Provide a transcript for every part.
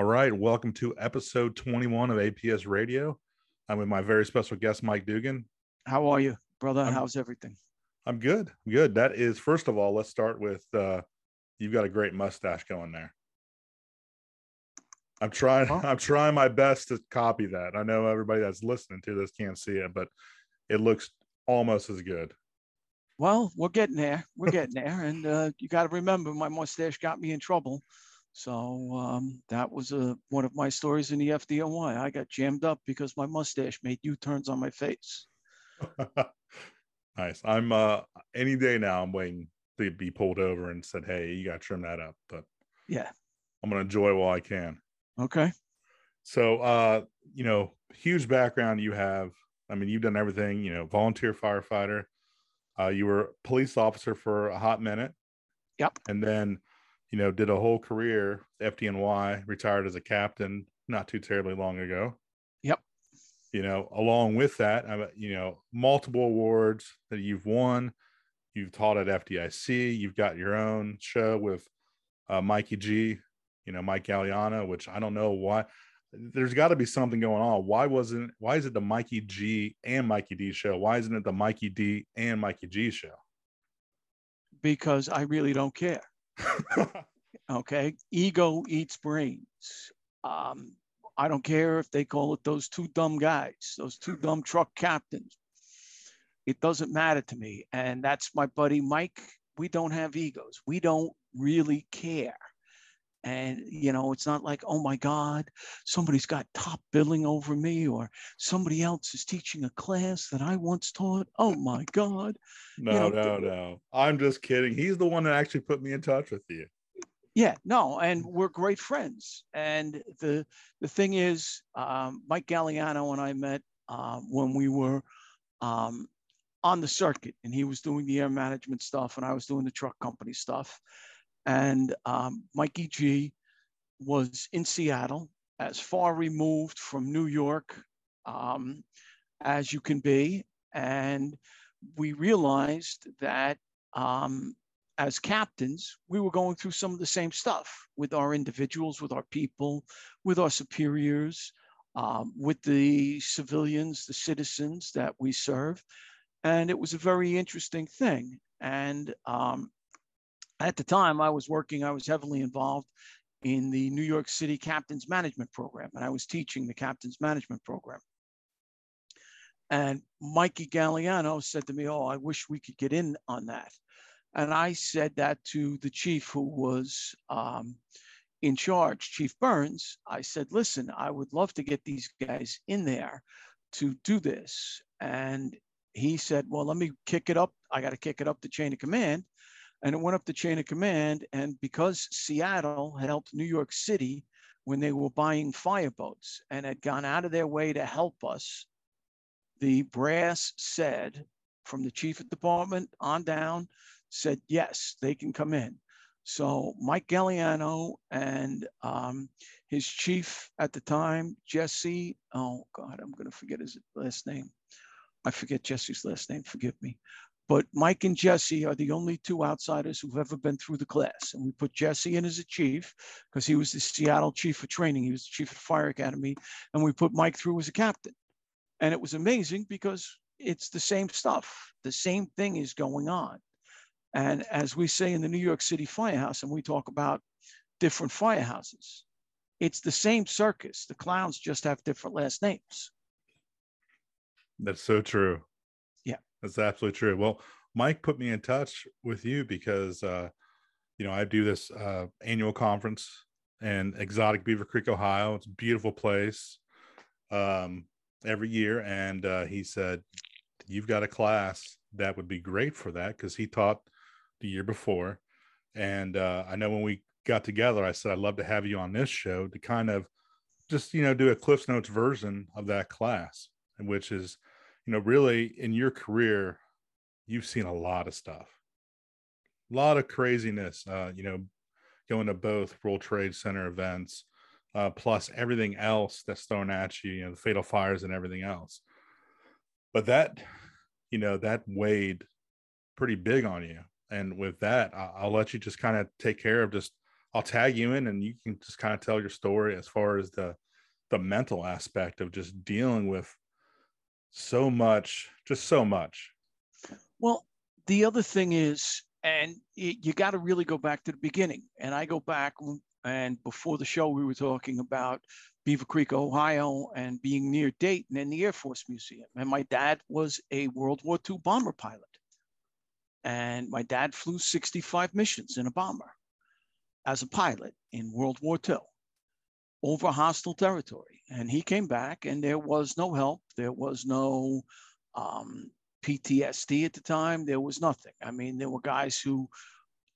All right, welcome to episode 21 of APS Radio. I'm with my very special guest, Mike Dugan. How are you, brother? I'm- How's everything? I'm good. I'm good. That is, first of all, let's start with uh, you've got a great mustache going there. I'm trying. Huh? I'm trying my best to copy that. I know everybody that's listening to this can't see it, but it looks almost as good. Well, we're getting there. We're getting there, and uh, you got to remember, my mustache got me in trouble. So um, that was a one of my stories in the FDNY. I got jammed up because my mustache made U-turns on my face. nice. I'm uh any day now. I'm waiting to be pulled over and said, "Hey, you got to trim that up." But Yeah. I'm gonna enjoy while I can. Okay. So, uh, you know, huge background you have. I mean, you've done everything. You know, volunteer firefighter. Uh, you were police officer for a hot minute. Yep. And then, you know, did a whole career FDNY. Retired as a captain not too terribly long ago. Yep. You know, along with that, you know, multiple awards that you've won. You've taught at FDIC. You've got your own show with uh, Mikey G. You know, Mike Gagliano, which I don't know why there's got to be something going on. Why wasn't why is it the Mikey G and Mikey D show? Why isn't it the Mikey D and Mikey G show? Because I really don't care. Okay. Ego eats brains. Um, I don't care if they call it those two dumb guys, those two dumb truck captains. It doesn't matter to me. And that's my buddy Mike. We don't have egos. We don't really care. And, you know, it's not like, oh my God, somebody's got top billing over me or somebody else is teaching a class that I once taught. Oh my God. no, know, no, no. I'm just kidding. He's the one that actually put me in touch with you. Yeah, no, and we're great friends. And the the thing is, um, Mike Gagliano and I met um, when we were um, on the circuit, and he was doing the air management stuff, and I was doing the truck company stuff. And um, Mikey G was in Seattle, as far removed from New York um, as you can be, and we realized that um, as captains, we were going through some of the same stuff with our individuals, with our people, with our superiors, um, with the civilians, the citizens that we serve. And it was a very interesting thing. And um, at the time, I was working, I was heavily involved in the New York City Captains Management Program, and I was teaching the Captains Management Program. And Mikey Gagliano said to me, Oh, I wish we could get in on that. And I said that to the chief who was um, in charge, Chief Burns. I said, listen, I would love to get these guys in there to do this. And he said, well, let me kick it up. I got to kick it up the chain of command. And it went up the chain of command. And because Seattle had helped New York City when they were buying fireboats and had gone out of their way to help us, the brass said from the chief of department on down said yes, they can come in. So Mike Gagliano and um, his chief at the time, Jesse. Oh God, I'm gonna forget his last name. I forget Jesse's last name. Forgive me. But Mike and Jesse are the only two outsiders who've ever been through the class. And we put Jesse in as a chief because he was the Seattle chief of training. He was the chief of the fire academy. And we put Mike through as a captain. And it was amazing because it's the same stuff. The same thing is going on. And as we say in the New York City Firehouse, and we talk about different firehouses, it's the same circus. The clowns just have different last names. That's so true. That's absolutely true. Well, Mike put me in touch with you because uh, you know, I do this uh annual conference in exotic Beavercreek, Ohio. It's a beautiful place. Um every year. And uh he said, You've got a class that would be great for that because he taught the year before. And uh I know when we got together, I said I'd love to have you on this show to kind of just you know do a Cliffs Notes version of that class, which is you know really in your career you've seen a lot of stuff. A lot of craziness uh you know going to both world trade center events uh plus everything else that's thrown at you you know the fatal fires and everything else. But that you know that weighed pretty big on you. And with that I- i'll let you just kind of take care of just I'll tag you in, and you can just kind of tell your story as far as the the mental aspect of just dealing with so much, just so much. Well, the other thing is, and you got to really go back to the beginning. And I go back, and before the show, we were talking about Beavercreek, Ohio, and being near Dayton and the Air Force Museum. And my dad was a World War II bomber pilot. And my dad flew 65 missions in a bomber as a pilot in World War II over hostile territory. And he came back, and there was no help. There was no um, PTSD at the time. There was nothing. I mean, there were guys who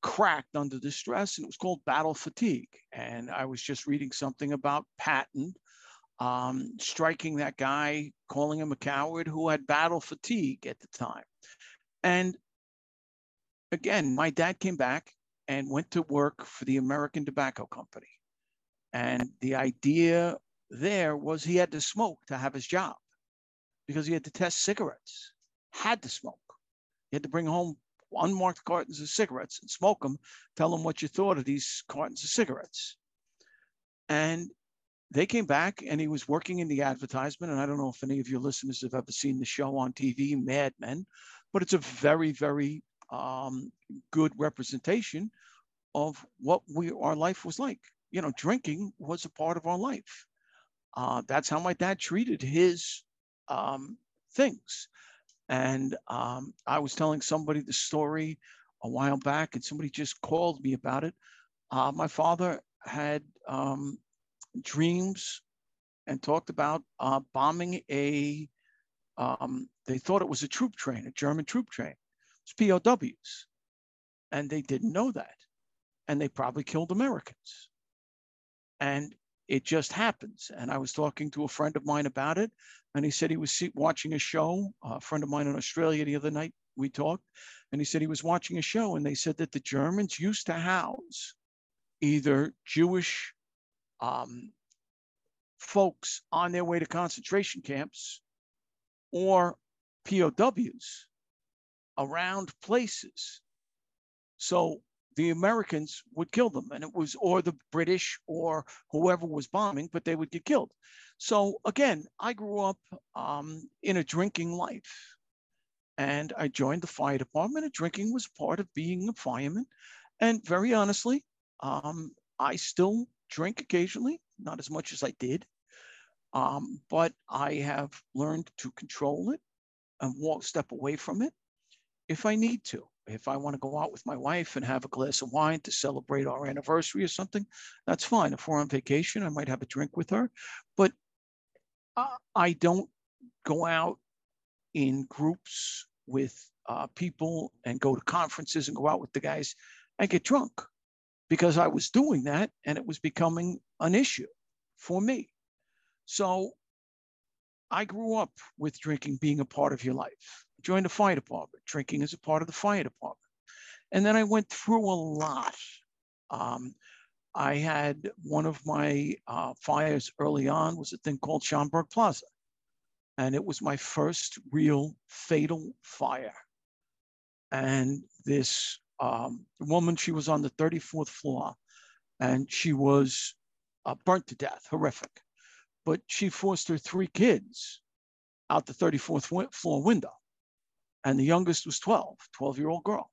cracked under the stress, and it was called battle fatigue. And I was just reading something about Patton um, striking that guy, calling him a coward who had battle fatigue at the time. And again, my dad came back and went to work for the American Tobacco Company. And the idea there was he had to smoke to have his job because he had to test cigarettes, had to smoke. He had to bring home unmarked cartons of cigarettes and smoke them, tell them what you thought of these cartons of cigarettes. And they came back and he was working in the advertisement. And I don't know if any of your listeners have ever seen the show on TV, Mad Men, but it's a very, very um, good representation of what we our life was like you know, drinking was a part of our life. Uh, that's how my dad treated his um, things. And um, I was telling somebody the story a while back, and somebody just called me about it. Uh, my father had um, dreams and talked about uh, bombing a, um, they thought it was a troop train, a German troop train. It was POWs. And they didn't know that. And they probably killed Americans and it just happens. And I was talking to a friend of mine about it, and he said he was watching a show. A friend of mine in Australia the other night, we talked, and he said he was watching a show, and they said that the Germans used to house either Jewish um, folks on their way to concentration camps or POWs around places. So the Americans would kill them, and it was or the British or whoever was bombing, but they would get killed. So again, I grew up um, in a drinking life, and I joined the fire department. And drinking was part of being a fireman, and very honestly, um, I still drink occasionally, not as much as I did, um, but I have learned to control it and walk step away from it if I need to if I want to go out with my wife and have a glass of wine to celebrate our anniversary or something, that's fine. If we're on vacation, I might have a drink with her. But I don't go out in groups with uh, people and go to conferences and go out with the guys and get drunk because I was doing that and it was becoming an issue for me. So I grew up with drinking being a part of your life joined the fire department. Drinking is a part of the fire department. And then I went through a lot. Um, I had one of my uh, fires early on was a thing called Schomburg Plaza. And it was my first real fatal fire. And this um, woman, she was on the 34th floor and she was uh, burnt to death, horrific. But she forced her three kids out the 34th floor window and the youngest was 12, 12 year old girl.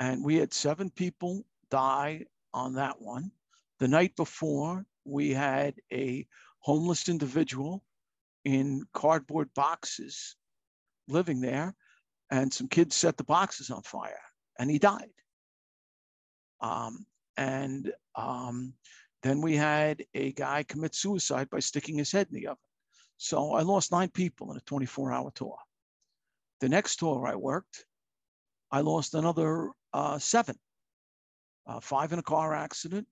And we had seven people die on that one. The night before, we had a homeless individual in cardboard boxes living there, and some kids set the boxes on fire, and he died. Um, and um, then we had a guy commit suicide by sticking his head in the oven. So I lost nine people in a 24 hour tour. The next tour I worked, I lost another uh, seven, uh, five in a car accident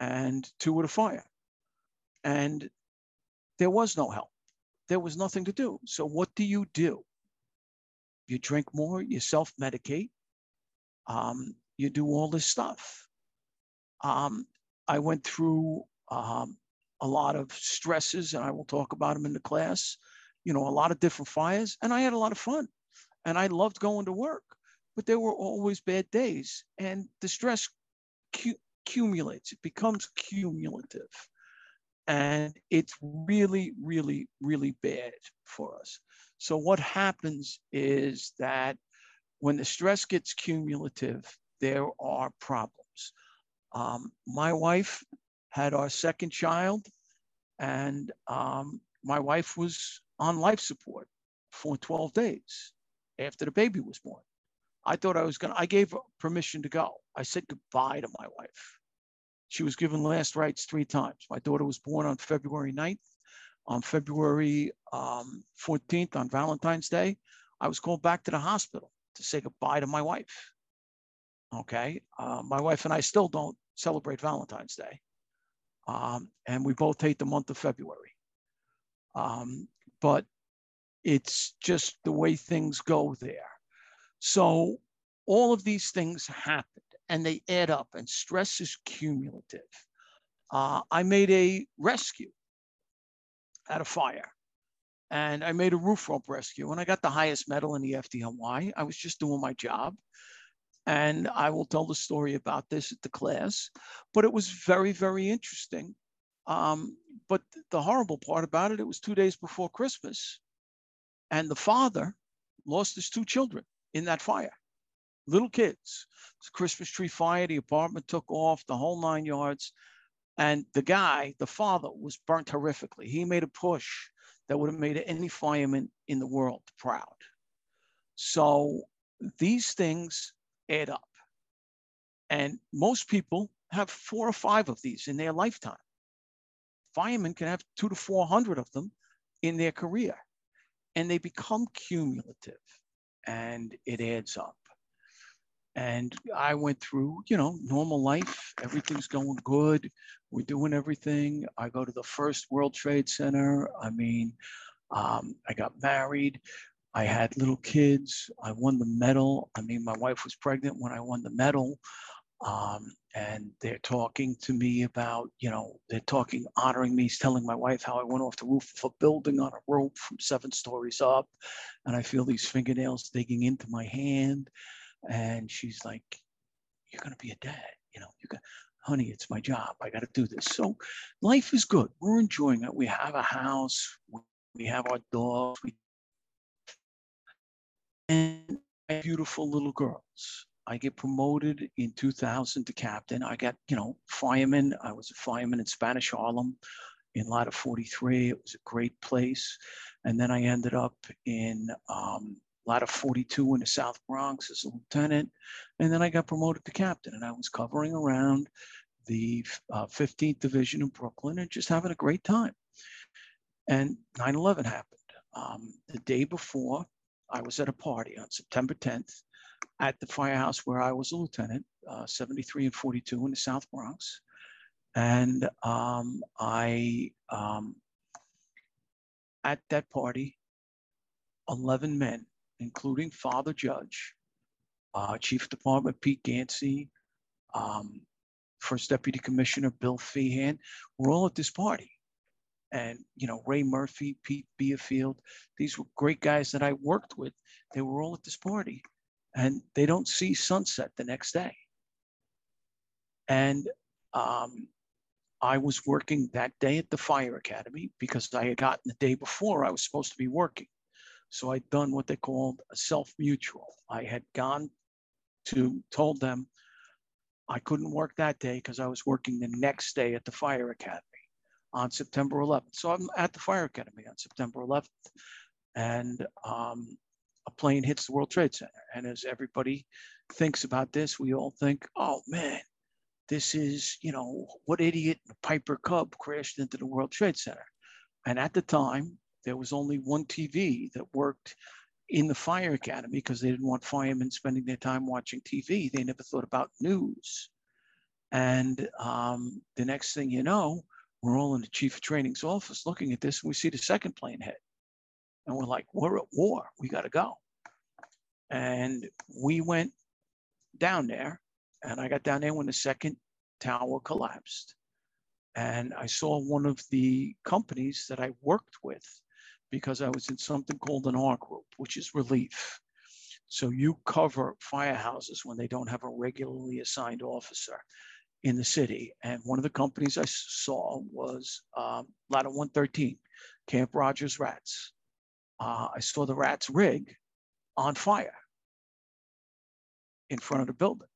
and two with a fire. And there was no help. There was nothing to do. So what do you do? You drink more, you self-medicate, um, you do all this stuff. Um, I went through um, a lot of stresses, and I will talk about them in the class you know, a lot of different fires, and I had a lot of fun. And I loved going to work, but there were always bad days, and the stress accumulates, it becomes cumulative. And it's really, really, really bad for us. So, what happens is that when the stress gets cumulative, there are problems. Um, my wife had our second child, and um, my wife was on life support for 12 days after the baby was born. I thought I was going to, I gave permission to go. I said goodbye to my wife. She was given last rites three times. My daughter was born on February 9th. On February um, 14th, on Valentine's Day, I was called back to the hospital to say goodbye to my wife. Okay. Uh, my wife and I still don't celebrate Valentine's Day. Um, and we both hate the month of February. Um, but it's just the way things go there. So all of these things happened and they add up, and stress is cumulative. Uh, I made a rescue at a fire and I made a roof rope rescue and I got the highest medal in the FDNY. I was just doing my job. And I will tell the story about this at the class, but it was very, very interesting. Um, but the horrible part about it, it was two days before Christmas. And the father lost his two children in that fire, little kids. Christmas tree fire. The apartment took off, the whole nine yards. And the guy, the father, was burnt horrifically. He made a push that would have made any fireman in the world proud. So these things add up. And most people have four or five of these in their lifetime. Firemen can have two to 400 of them in their career, and they become cumulative and it adds up. And I went through, you know, normal life. Everything's going good. We're doing everything. I go to the first World Trade Center. I mean, um, I got married. I had little kids. I won the medal. I mean, my wife was pregnant when I won the medal. Um, and they're talking to me about, you know, they're talking, honoring me, telling my wife how I went off the roof of a building on a rope from seven stories up. And I feel these fingernails digging into my hand and she's like, You're going to be a dad. You know, you got, honey, it's my job. I got to do this. So life is good. We're enjoying it. We have a house, we have our dogs, we and beautiful little girls. I get promoted in 2000 to captain. I got, you know, fireman. I was a fireman in Spanish Harlem in Ladder 43. It was a great place. And then I ended up in um, Ladder 42 in the South Bronx as a lieutenant. And then I got promoted to captain and I was covering around the uh, 15th Division in Brooklyn and just having a great time. And 9 11 happened. Um, the day before, I was at a party on September 10th at the firehouse where I was a lieutenant, uh, 73 and 42 in the South Bronx. And um, I, um, at that party, 11 men including Father Judge, uh, Chief Department Pete Ganci, um, First Deputy Commissioner Bill Feehan, we're all at this party. And, you know, Ray Murphy, Pete Bielfeld, these were great guys that I worked with. They were all at this party and they don't see sunset the next day. And um, I was working that day at the fire academy because I had gotten the day before I was supposed to be working. So I'd done what they called a self mutual. I had gone to, told them I couldn't work that day because I was working the next day at the fire academy on September 11th. So I'm at the fire academy on September 11th. And um, a plane hits the World Trade Center. And as everybody thinks about this, we all think, oh man, this is, you know, what idiot Piper Cub crashed into the World Trade Center. And at the time, there was only one TV that worked in the fire academy because they didn't want firemen spending their time watching TV. They never thought about news. And um, the next thing you know, we're all in the chief of training's office looking at this and we see the second plane hit. And we're like, we're at war. We got to go. And we went down there and I got down there when the second tower collapsed. And I saw one of the companies that I worked with because I was in something called an R group, which is relief. So you cover firehouses when they don't have a regularly assigned officer. in the city. And one of the companies I saw was um, Ladder 113, Camp Rogers Rats. Uh, I saw the Rats rig on fire in front of the building.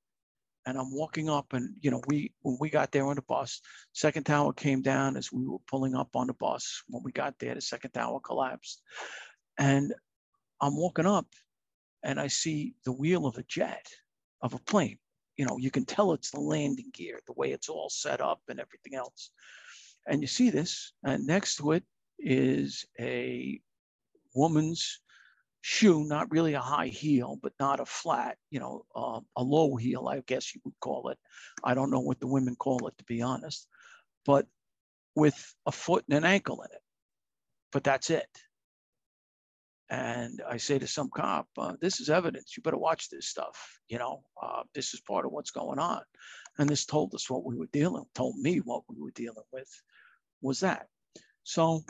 And I'm walking up, and you know, we when we got there on the bus, second tower came down as we were pulling up on the bus. When we got there, the second tower collapsed, and I'm walking up, and I see the wheel of a jet, of a plane. You know, you can tell it's the landing gear, the way it's all set up and everything else. And you see this, and next to it is a woman's shoe, not really a high heel, but not a flat, you know, uh, a low heel, I guess you would call it. I don't know what the women call it, to be honest, but with a foot and an ankle in it. But that's it. And I say to some cop, uh, this is evidence. You better watch this stuff. You know, uh, this is part of what's going on. And this told us what we were dealing, told me what we were dealing with was that. So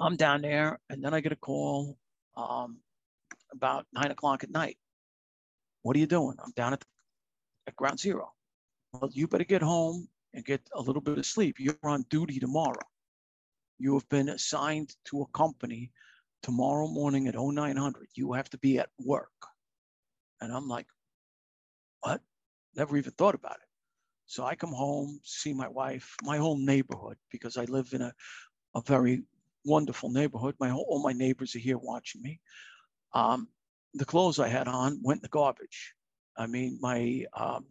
I'm down there and then I get a call um, about nine o'clock at night. What are you doing? I'm down at, at ground zero. Well, you better get home and get a little bit of sleep. You're on duty tomorrow. You have been assigned to a company tomorrow morning at 0900. You have to be at work. And I'm like, what? Never even thought about it. So I come home, see my wife, my whole neighborhood, because I live in a, a very wonderful neighborhood. My all my neighbors are here watching me. Um, the clothes I had on went in the garbage. I mean, my um,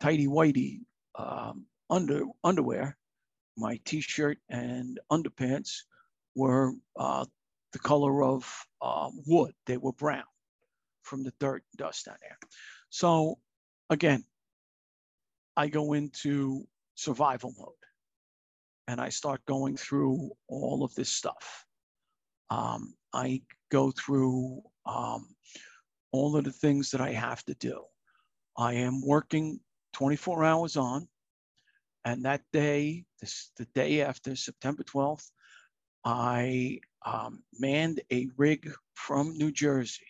tidy whitey um, under underwear, my t-shirt and underpants were uh, the color of uh, wood. They were brown from the dirt and dust down there. So again, I go into survival mode and I start going through all of this stuff. Um, I go through um, all of the things that I have to do. I am working 24 hours on, and that day, this the day after September 12th, I um, manned a rig from New Jersey.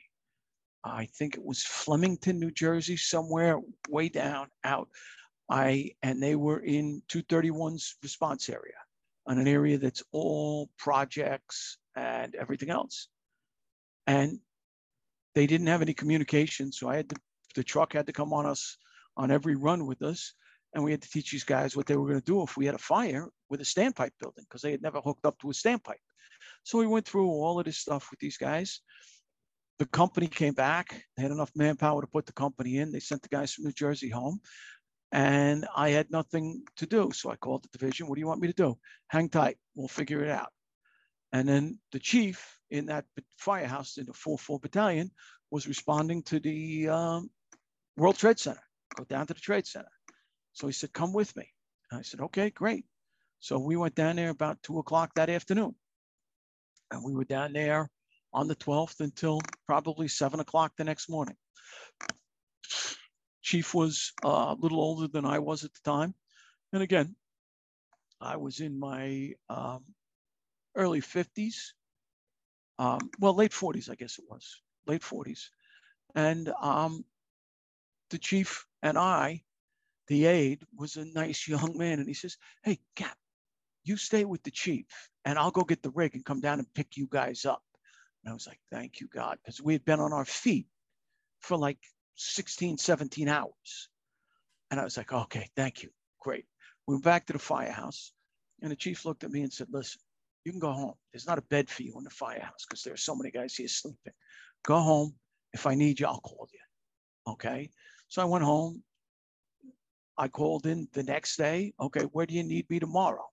I think it was Flemington, New Jersey, somewhere way down out. I and they were in 231's response area, on an area that's all projects and everything else. And they didn't have any communication, so I had to, the truck had to come on us on every run with us, and we had to teach these guys what they were going to do if we had a fire with a standpipe building because they had never hooked up to a standpipe. So we went through all of this stuff with these guys. The company came back. They had enough manpower to put the company in. They sent the guys from New Jersey home and I had nothing to do. So I called the division. What do you want me to do? Hang tight. We'll figure it out. And then the chief in that firehouse in the 4-4 battalion was responding to the um, World Trade Center. Go down to the Trade Center. So he said, come with me. And I said, okay, great. So we went down there about two o'clock that afternoon. And we were down there on the 12th until probably seven o'clock the next morning. Chief was uh, a little older than I was at the time. And again, I was in my um, early 50s, um, well, late 40s, I guess it was, late 40s. And um, the chief and I, the aide, was a nice young man. And he says, Hey, Cap, you stay with the chief and I'll go get the rig and come down and pick you guys up. And I was like, Thank you, God, because we had been on our feet for like 16, 17 hours. And I was like, okay, thank you. Great. We went back to the firehouse and the chief looked at me and said, listen, you can go home. There's not a bed for you in the firehouse because there are so many guys here sleeping. Go home. If I need you, I'll call you. Okay. So I went home. I called in the next day. Okay, where do you need me tomorrow?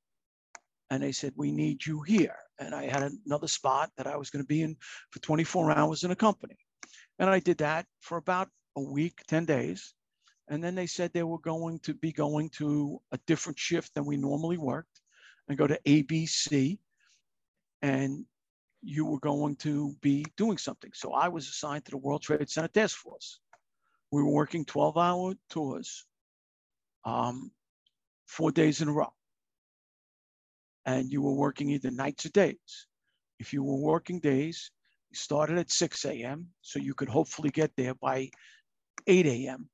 And they said, we need you here. And I had another spot that I was going to be in for 24 hours in a company. And I did that for about a week, 10 days. And then they said they were going to be going to a different shift than we normally worked and go to ABC. And you were going to be doing something. So I was assigned to the World Trade Center Task Force. We were working 12 hour tours, um, four days in a row. And you were working either nights or days. If you were working days, you started at 6 a.m. So you could hopefully get there by 8 a.m.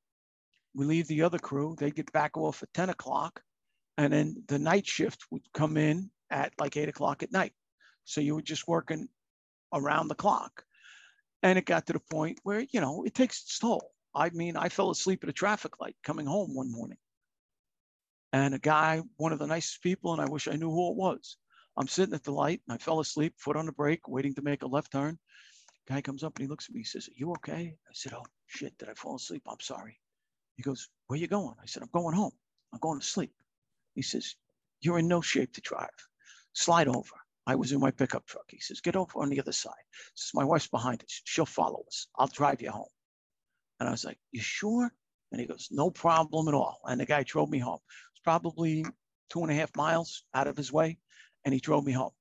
we leave the other crew, they get back off at 10 o'clock. And then the night shift would come in at like eight o'clock at night. So you were just working around the clock. And it got to the point where, you know, it takes its toll. I mean, I fell asleep at a traffic light coming home one morning. And a guy, one of the nicest people, and I wish I knew who it was. I'm sitting at the light and I fell asleep, foot on the brake, waiting to make a left turn. Guy comes up and he looks at me. He says, Are you okay? I said, Oh, shit, did I fall asleep? I'm sorry. He goes, Where you going? I said, I'm going home. I'm going to sleep. He says, You're in no shape to drive. Slide over. I was in my pickup truck. He says, Get over on the other side. He says, My wife's behind us. She'll follow us. I'll drive you home. And I was like, You sure? And he goes, No problem at all. And the guy drove me home. It's probably two and a half miles out of his way. And he drove me home.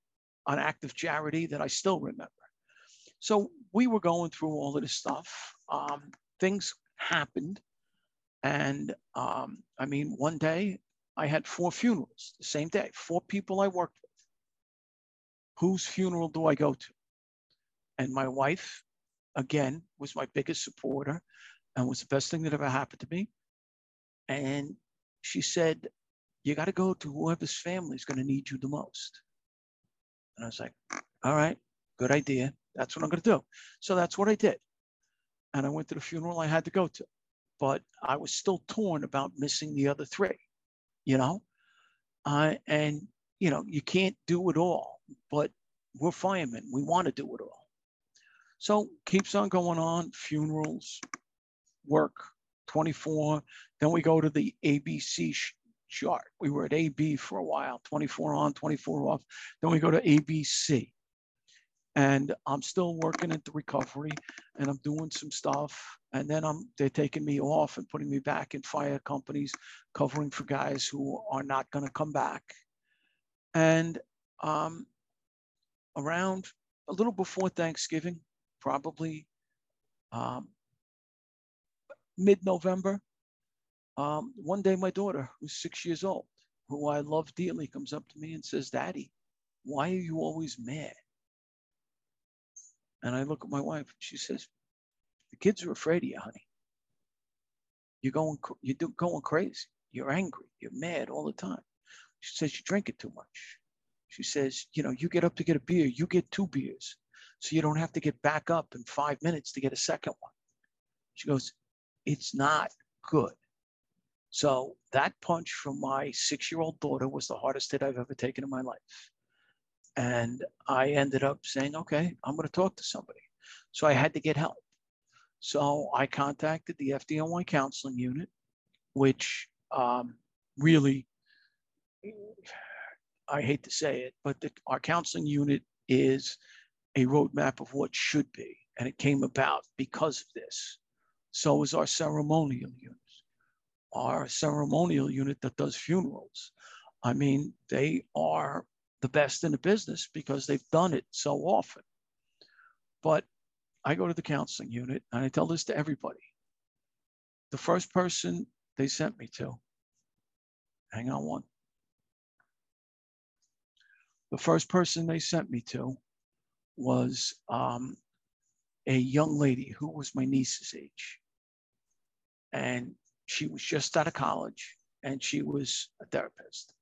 An act of charity that I still remember. So we were going through all of this stuff. Um, things happened. And um, I mean, one day I had four funerals the same day, four people I worked with. Whose funeral do I go to? And my wife, again, was my biggest supporter and was the best thing that ever happened to me. And she said, You got to go to whoever's family is going to need you the most. And I was like, All right, good idea. That's what I'm going to do. So that's what I did. And I went to the funeral I had to go to. But I was still torn about missing the other three, you know? Uh, and, you know, you can't do it all, but we're firemen. We want to do it all. So keeps on going on funerals, work 24. Then we go to the ABC chart. We were at AB for a while, 24 on, 24 off. Then we go to ABC and I'm still working at the recovery and I'm doing some stuff. And then I'm they're taking me off and putting me back in fire companies, covering for guys who are not going to come back. And um, around a little before Thanksgiving, probably um, mid-November, um, one day my daughter, who's six years old, who I love dearly, comes up to me and says, "Daddy, why are you always mad?" And I look at my wife. She says, "The kids are afraid of you, honey. You're going, you're going crazy. You're angry. You're mad all the time." She says, "You drink it too much." She says, "You know, you get up to get a beer, you get two beers, so you don't have to get back up in five minutes to get a second one." She goes, "It's not good." So that punch from my six-year-old daughter was the hardest hit I've ever taken in my life. And I ended up saying, okay, I'm going to talk to somebody. So I had to get help. So I contacted the FDNY counseling unit, which um, really, I hate to say it, but the, our counseling unit is a roadmap of what should be. And it came about because of this. So is our ceremonial unit. Our ceremonial unit that does funerals. I mean, they are the best in the business because they've done it so often. But I go to the counseling unit and I tell this to everybody. The first person they sent me to, hang on one. The first person they sent me to was um, a young lady who was my niece's age. And she was just out of college and she was a therapist.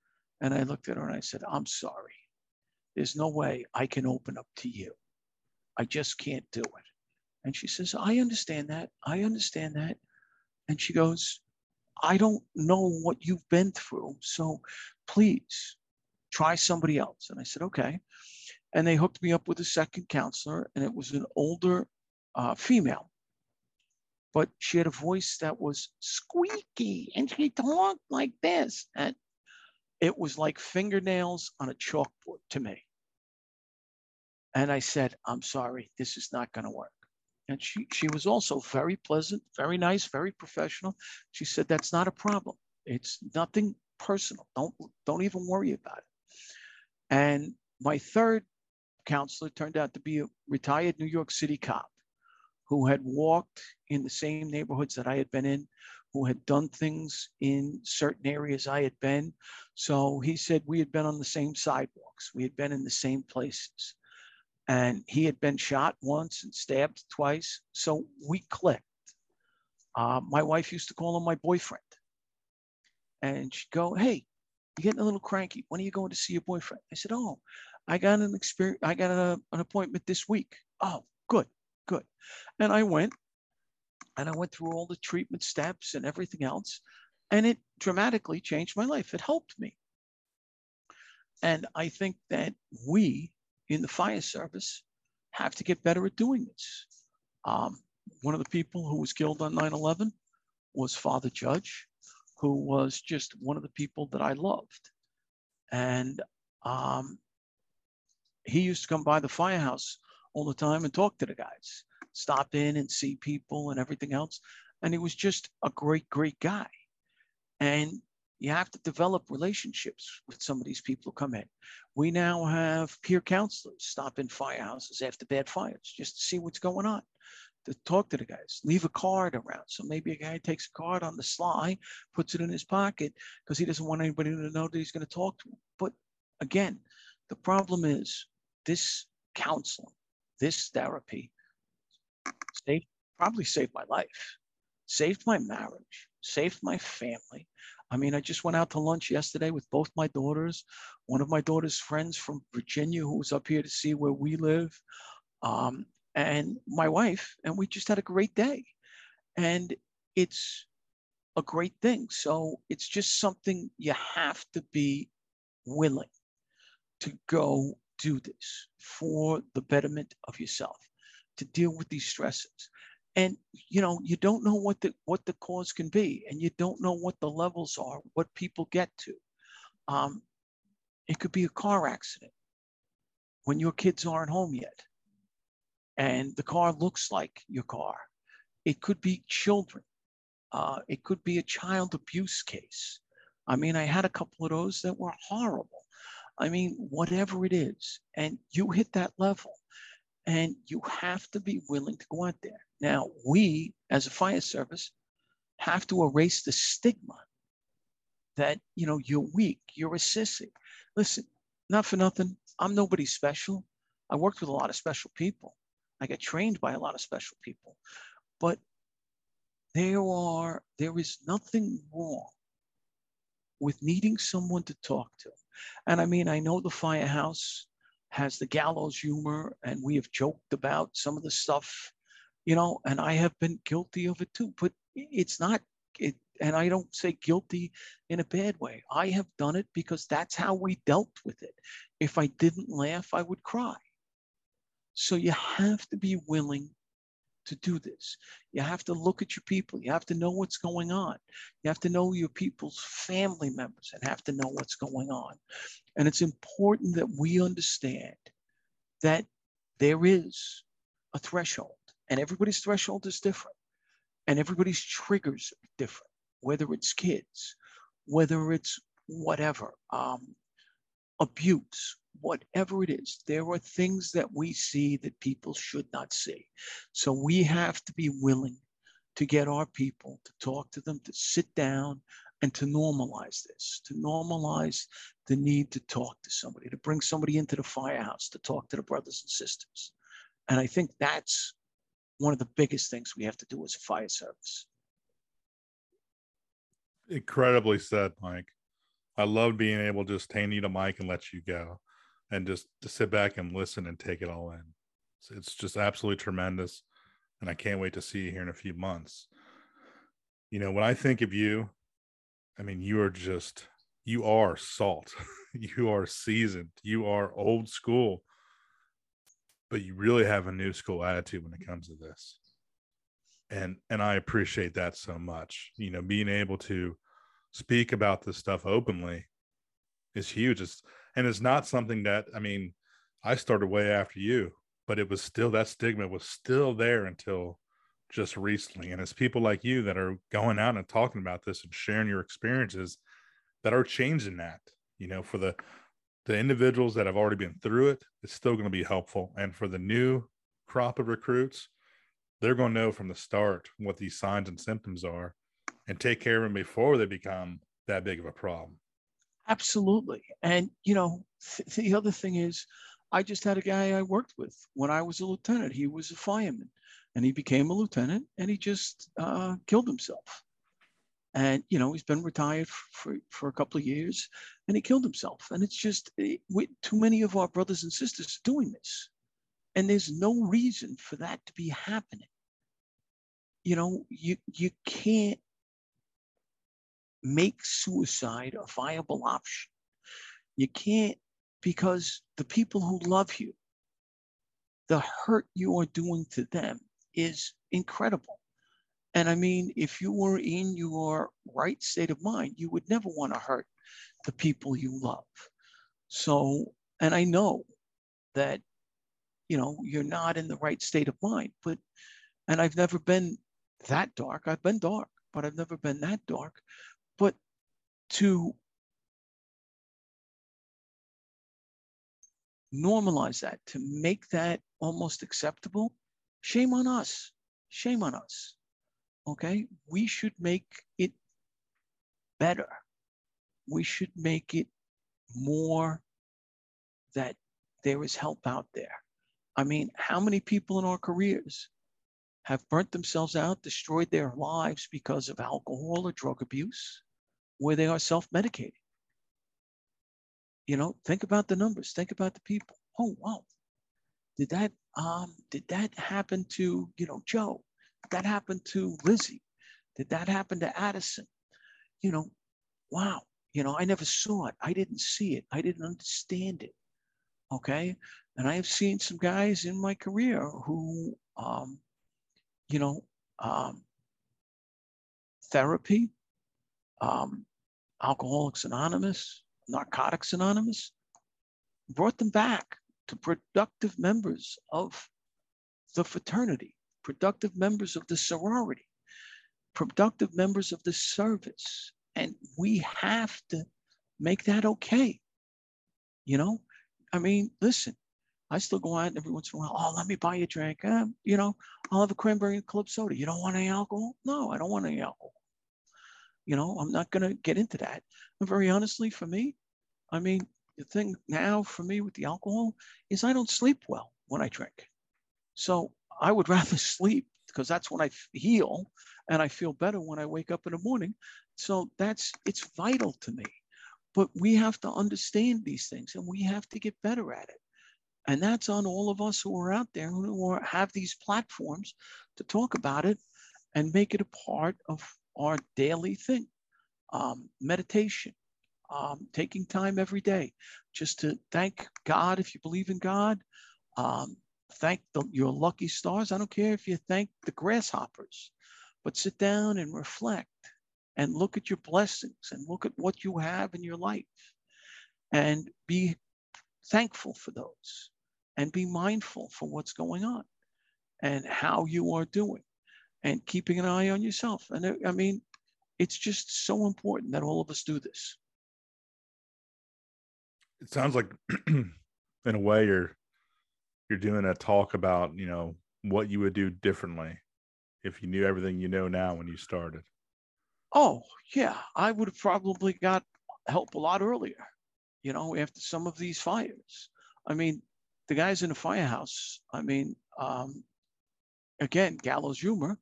And I looked at her and I said, I'm sorry. There's no way I can open up to you. I just can't do it. And she says, I understand that. I understand that. And she goes, I don't know what you've been through. So please try somebody else. And I said, okay. And they hooked me up with a second counselor, and it was an older uh, female. But she had a voice that was squeaky and she talked like this. And it was like fingernails on a chalkboard to me. And I said, I'm sorry, this is not going to work. And she, she was also very pleasant, very nice, very professional. She said, that's not a problem. It's nothing personal. Don't, don't even worry about it. And my third counselor turned out to be a retired New York City cop who had walked in the same neighborhoods that I had been in, who had done things in certain areas I had been. So he said we had been on the same sidewalks, we had been in the same places. And he had been shot once and stabbed twice. So we clicked. Uh, my wife used to call him my boyfriend. And she'd go, Hey, you're getting a little cranky. When are you going to see your boyfriend? I said, Oh, I got an experience. I got a, an appointment this week. Oh, good, good. And I went and I went through all the treatment steps and everything else. And it dramatically changed my life. It helped me. And I think that we in the fire service have to get better at doing this. Um, one of the people who was killed on 9 11 was Father Judge, who was just one of the people that I loved. And um, he used to come by the firehouse all the time and talk to the guys, stop in and see people and everything else. And he was just a great, great guy. And you have to develop relationships with some of these people who come in. We now have peer counselors stop in firehouses after bad fires just to see what's going on, to talk to the guys, leave a card around. So maybe a guy takes a card on the sly, puts it in his pocket because he doesn't want anybody to know that he's going to talk to him. But again, the problem is this counseling, this therapy saved, probably saved my life, saved my marriage, saved my family. I mean, I just went out to lunch yesterday with both my daughters, one of my daughter's friends from Virginia who was up here to see where we live, um, and my wife, and we just had a great day. And it's a great thing. So it's just something you have to be willing to go do this for the betterment of yourself, to deal with these stresses. And you know you don't know what the what the cause can be and you don't know what the levels are what people get to. Um, it could be a car accident when your kids aren't home yet and the car looks like your car. It could be children. Uh, it could be a child abuse case. I mean i had a couple of those that were horrible. I mean whatever it is and you hit that level and you have to be willing to go out there now, we as a fire service have to erase the stigma that, you know, you're weak, you're a sissy. Listen, not for nothing, I'm nobody special. I worked with a lot of special people. I got trained by a lot of special people. But there are, there is nothing wrong with needing someone to talk to. And I mean, I know the firehouse has the gallows humor, and we have joked about some of the stuff you know, and I have been guilty of it too, but it's not it, and I don't say guilty in a bad way. I have done it because that's how we dealt with it. If I didn't laugh, I would cry. So you have to be willing to do this. You have to look at your people. You have to know what's going on. You have to know your people's family members and have to know what's going on. And it's important that we understand that there is a threshold and everybody's threshold is different and everybody's triggers are different whether it's kids whether it's whatever um, abuse whatever it is there are things that we see that people should not see. So we have to be willing to get our people to talk to them to sit down and to normalize this to normalize the need to talk to somebody to bring somebody into the firehouse to talk to the brothers and sisters and i think that's one of the biggest things we have to do as a fire service. Incredibly said, Mike. I love being able to just hand you the mic and let you go and just to sit back and listen and take it all in. It's, it's just absolutely tremendous. And I can't wait to see you here in a few months. You know, when I think of you, I mean, you are just, you are salt. you are seasoned. You are old school but you really have a new school attitude when it comes to this and and i appreciate that so much you know being able to speak about this stuff openly is huge it's and it's not something that i mean i started way after you but it was still that stigma was still there until just recently and it's people like you that are going out and talking about this and sharing your experiences that are changing that you know for the the individuals that have already been through it, it's still going to be helpful. And for the new crop of recruits, they're going to know from the start what these signs and symptoms are and take care of them before they become that big of a problem. Absolutely. And, you know, th- the other thing is, I just had a guy I worked with when I was a lieutenant. He was a fireman and he became a lieutenant and he just uh, killed himself. And, you know, he's been retired for, for a couple of years and he killed himself. And it's just it, eh, we, too many of our brothers and sisters doing this. And there's no reason for that to be happening. You know, you, you can't make suicide a viable option. You can't because the people who love you, the hurt you are doing to them is incredible. And I mean, if you were in your right state of mind, you would never want to hurt the people you love. So, and I know that, you know, you're not in the right state of mind, but, and I've never been that dark. I've been dark, but I've never been that dark. But to normalize that, to make that almost acceptable, shame on us. Shame on us. Okay? We should make it better. We should make it more that there is help out there. I mean, how many people in our careers have burnt themselves out, destroyed their lives because of alcohol or drug abuse, where they are self medicating? You know, think about the numbers, think about the people. Oh, wow. Did that um did that happen to, you know, Joe? Did that happen to Lizzie? Did that happen to Addison? You know, wow. You know, I never saw it. I didn't see it. I didn't understand it. Okay. And I have seen some guys in my career who, um, you know, um, therapy, um, Alcoholics Anonymous, Narcotics Anonymous, brought them back to productive members of the fraternity, productive members of the sorority, productive members of the service. And we have to make that okay. You know, I mean, listen, I still go out every once in a while. Oh, let me buy you a drink. Um, you know, I'll have a cranberry and club soda. You don't want any alcohol? No, I don't want any alcohol. You know, I'm not going to get into that. And very honestly, for me, I mean, the thing now for me with the alcohol is I don't sleep well when I drink. So I would rather sleep because that's when I heal and I feel better when I wake up in the morning. So that's it's vital to me. But we have to understand these things and we have to get better at it. And that's on all of us who are out there who are, have these platforms to talk about it and make it a part of our daily thing. Um, meditation, um, taking time every day just to thank God if you believe in God. Um, thank the, your lucky stars. I don't care if you thank the grasshoppers, but sit down and reflect and look at your blessings and look at what you have in your life and be thankful for those and be mindful for what's going on and how you are doing and keeping an eye on yourself. And I mean, it's just so important that all of us do this. It sounds like in a way you're you're doing a talk about you know what you would do differently if you knew everything you know now when you started. Oh yeah. I would have probably got help a lot earlier you know after some of these fires. I mean the guys in the firehouse i mean um, again gallows humor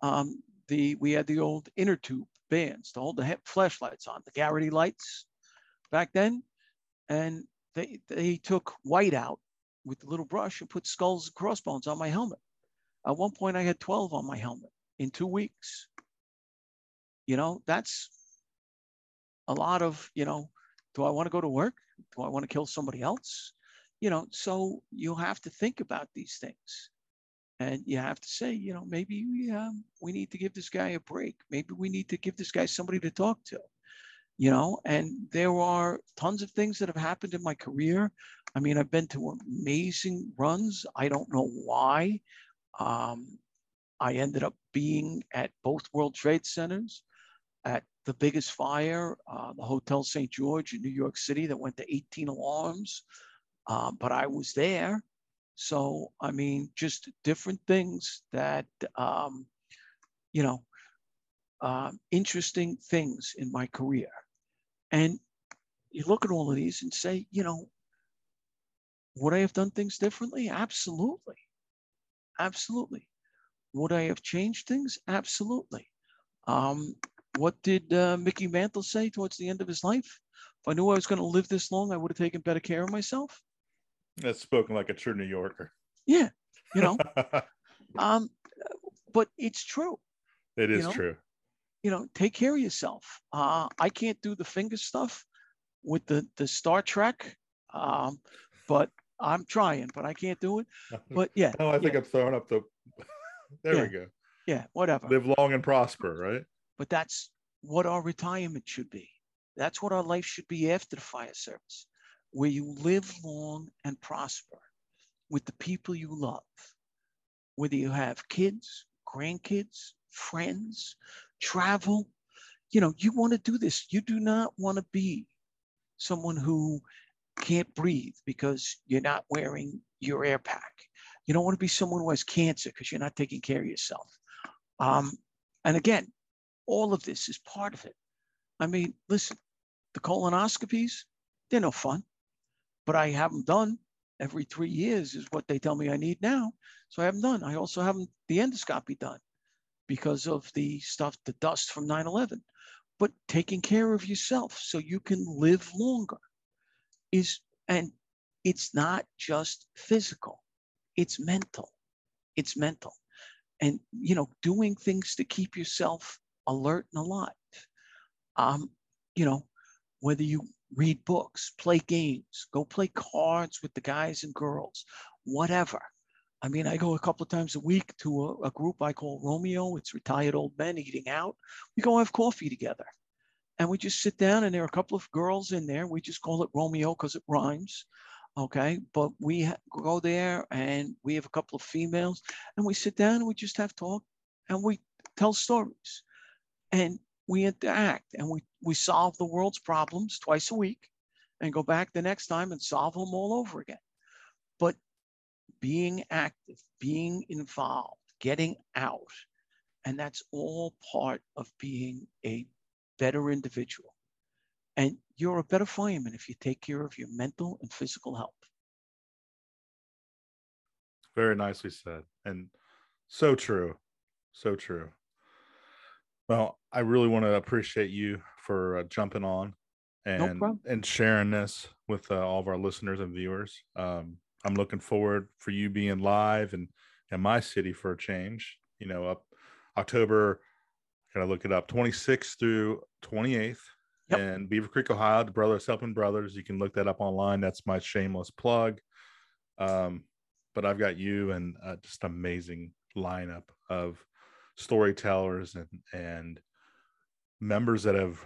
um, the we had the old inner tube bands to hold the flashlights on the garrity lights back then and they they took white out with the little brush and put skulls and crossbones on my helmet. At one point, I had 12 on my helmet in two weeks. You know, that's a lot of, you know, do I want to go to work? Do I want to kill somebody else? You know, so you have to think about these things. And you have to say, you know, maybe we, um, we need to give this guy a break. Maybe we need to give this guy somebody to talk to. You know and there are tons of things that have happened in my career. I mean i've been to amazing runs. I don't know why um, i ended up being at both world trade centers at the biggest fire uh, the hotel st george in new york city that went to 18 alarms uh, but i was there so i mean just different things that um, you know uh, interesting things in my career and you look at all of these and say, you know, would I have done things differently? Absolutely. Absolutely. Would I have changed things? Absolutely. Um, what did uh, Mickey Mantle say towards the end of his life? If I knew I was going to live this long, I would have taken better care of myself. That's spoken like a true New Yorker. Yeah, you know. um, but it's true. It is you know? true. You know, take care of yourself. Uh, I can't do the finger stuff with the the Star Trek, um, but I'm trying, but I can't do it. But yeah. Oh, I think yeah. I'm throwing up the. there Yeah. we go. Yeah, whatever. Live long and prosper, right? but that's what our retirement should be. That's what our life should be after the fire service, where you live long and prosper with the people you love, whether you have kids, grandkids, friends, travel. You know, you want to do this. You do not want to be someone who can't breathe because you're not wearing your air pack. You don't want to be someone who has cancer because you're not taking care of yourself. Um, and again, all of this is part of it. I mean, listen, the colonoscopies, they're no fun, but I haven't done every three years, is what they tell me I need now. So I haven't done. I also haven't the endoscopy done because of the stuff, the dust from 9 11. But taking care of yourself so you can live longer is, and it's not just physical, it's mental. It's mental. And, you know, doing things to keep yourself alert and alive. Um, you know, whether you read books, play games, go play cards with the guys and girls, whatever. I mean, I go a couple of times a week to a, a group I call Romeo. It's retired old men eating out. We go have coffee together. And we just sit down, and there are a couple of girls in there. We just call it Romeo because it rhymes. Okay. But we ha- go there and we have a couple of females, and we sit down and we just have talk and we tell stories and we interact and we, we solve the world's problems twice a week and go back the next time and solve them all over again. But being active, being involved, getting out, and that's all part of being a better individual. And you're a better fireman if you take care of your mental and physical health. Very nicely said. And so true. So true. Well, I really want to appreciate you for uh, jumping on and problem. and sharing this with uh, all of our listeners and viewers. Um, I'm looking forward for you being live and in my city for a change. You know, up October, gotta look it up, 26th through 28th Yep. in Beavercreek, Ohio. The Brothers Helping Brothers. You can look that up online. That's my shameless plug. Um, but I've got you and uh, just amazing lineup of storytellers and and members that have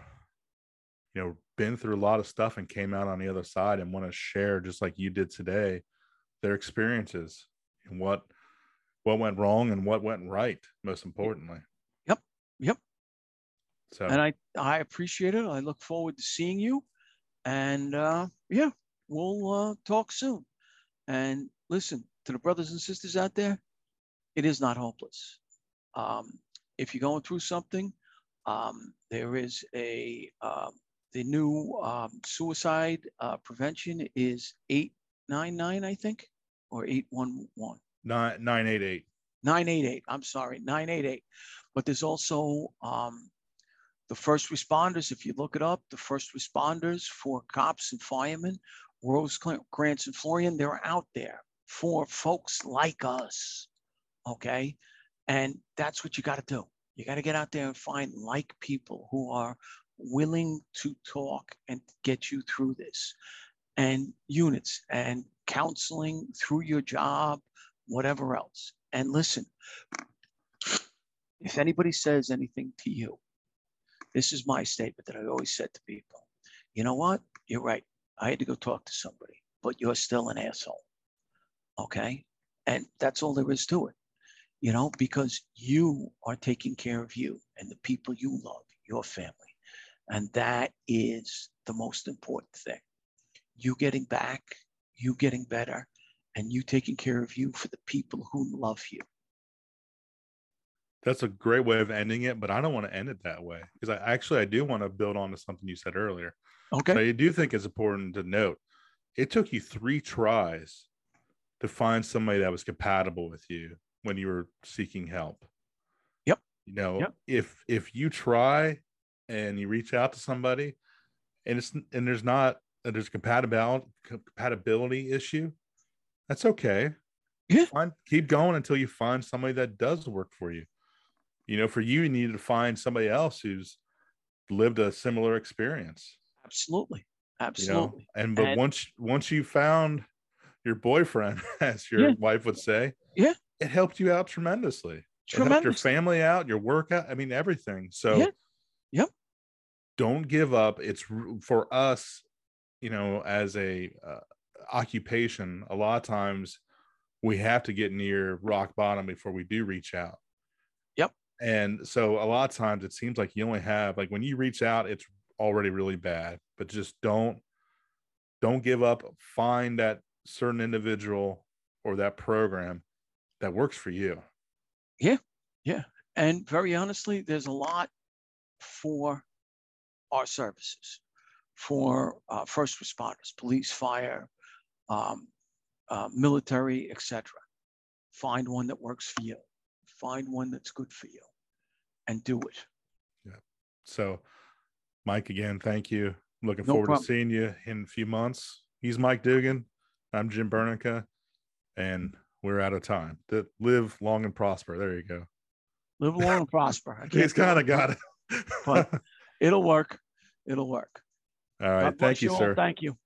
you know been through a lot of stuff and came out on the other side and want to share just like you did today their experiences and what what went wrong and what went right most importantly Yep. Yep. so And I, I appreciate it. I look forward to seeing you. And uh, yeah, we'll uh, talk soon. And listen to the brothers and sisters out there, it is not hopeless. Um, if you're going through something, um, there is a um, the new um, suicide uh, prevention is 899, I think, or 811. nine nine eight eight. 988 i'm sorry 988 but there's also um, the first responders if you look it up the first responders for cops and firemen Rosecrance and florian they're out there for folks like us okay and that's what you got to do you got to get out there and find like people who are willing to talk and get you through this and units and counseling through your job whatever else and listen, if anybody says anything to you, this is my statement that I always said to people. You know what? You're right. I had to go talk to somebody, but you're still an asshole. Okay. And that's all there is to it, you know, because you are taking care of you and the people you love, your family. And that is the most important thing. You getting back, you getting better, and you taking care of you for the people who love you. that's a great way of ending it but i don't want to end it that way because i actually i do want to build on to something you said earlier Okay. I do think it's important to note it took you three tries to find somebody that was compatible with you when you were seeking help. Yep. You know, Yep. if if you try and you reach out to somebody and it's and there's not there's compatibility compatibility issue, that's okay. Yeah. Find keep going until you find somebody that does work for you. You know, for you, you need to find somebody else who's lived a similar experience Absolutely. you know Absolutely. and but And- once once you found your boyfriend as your Yeah. wife would say Yeah. It helped you out tremendously. It helped your family out your work out i mean everything. So Yeah. Yep. don't give up. It's for us you know as a uh, occupation a lot of times we have to get near rock bottom before we do reach out. Yep. and so a lot of times it seems like you only have like when you reach out it's already really bad. But just don't don't give up. Find that certain individual or that program that works for you Yeah. Yeah. And very honestly, there's a lot for our services, for uh, first responders, police, fire, um, uh, military, etc. Find one that works for you. Find one that's good for you, and do it. Yeah. So mike again thank you I'm looking No forward problem. to seeing you in a few months he's mike dugan i'm Jim Burneka and we're out of time That live long and prosper there you go Live long and prosper. He's kind of got it But- It'll work. It'll work. all right thank you all. sir Thank you.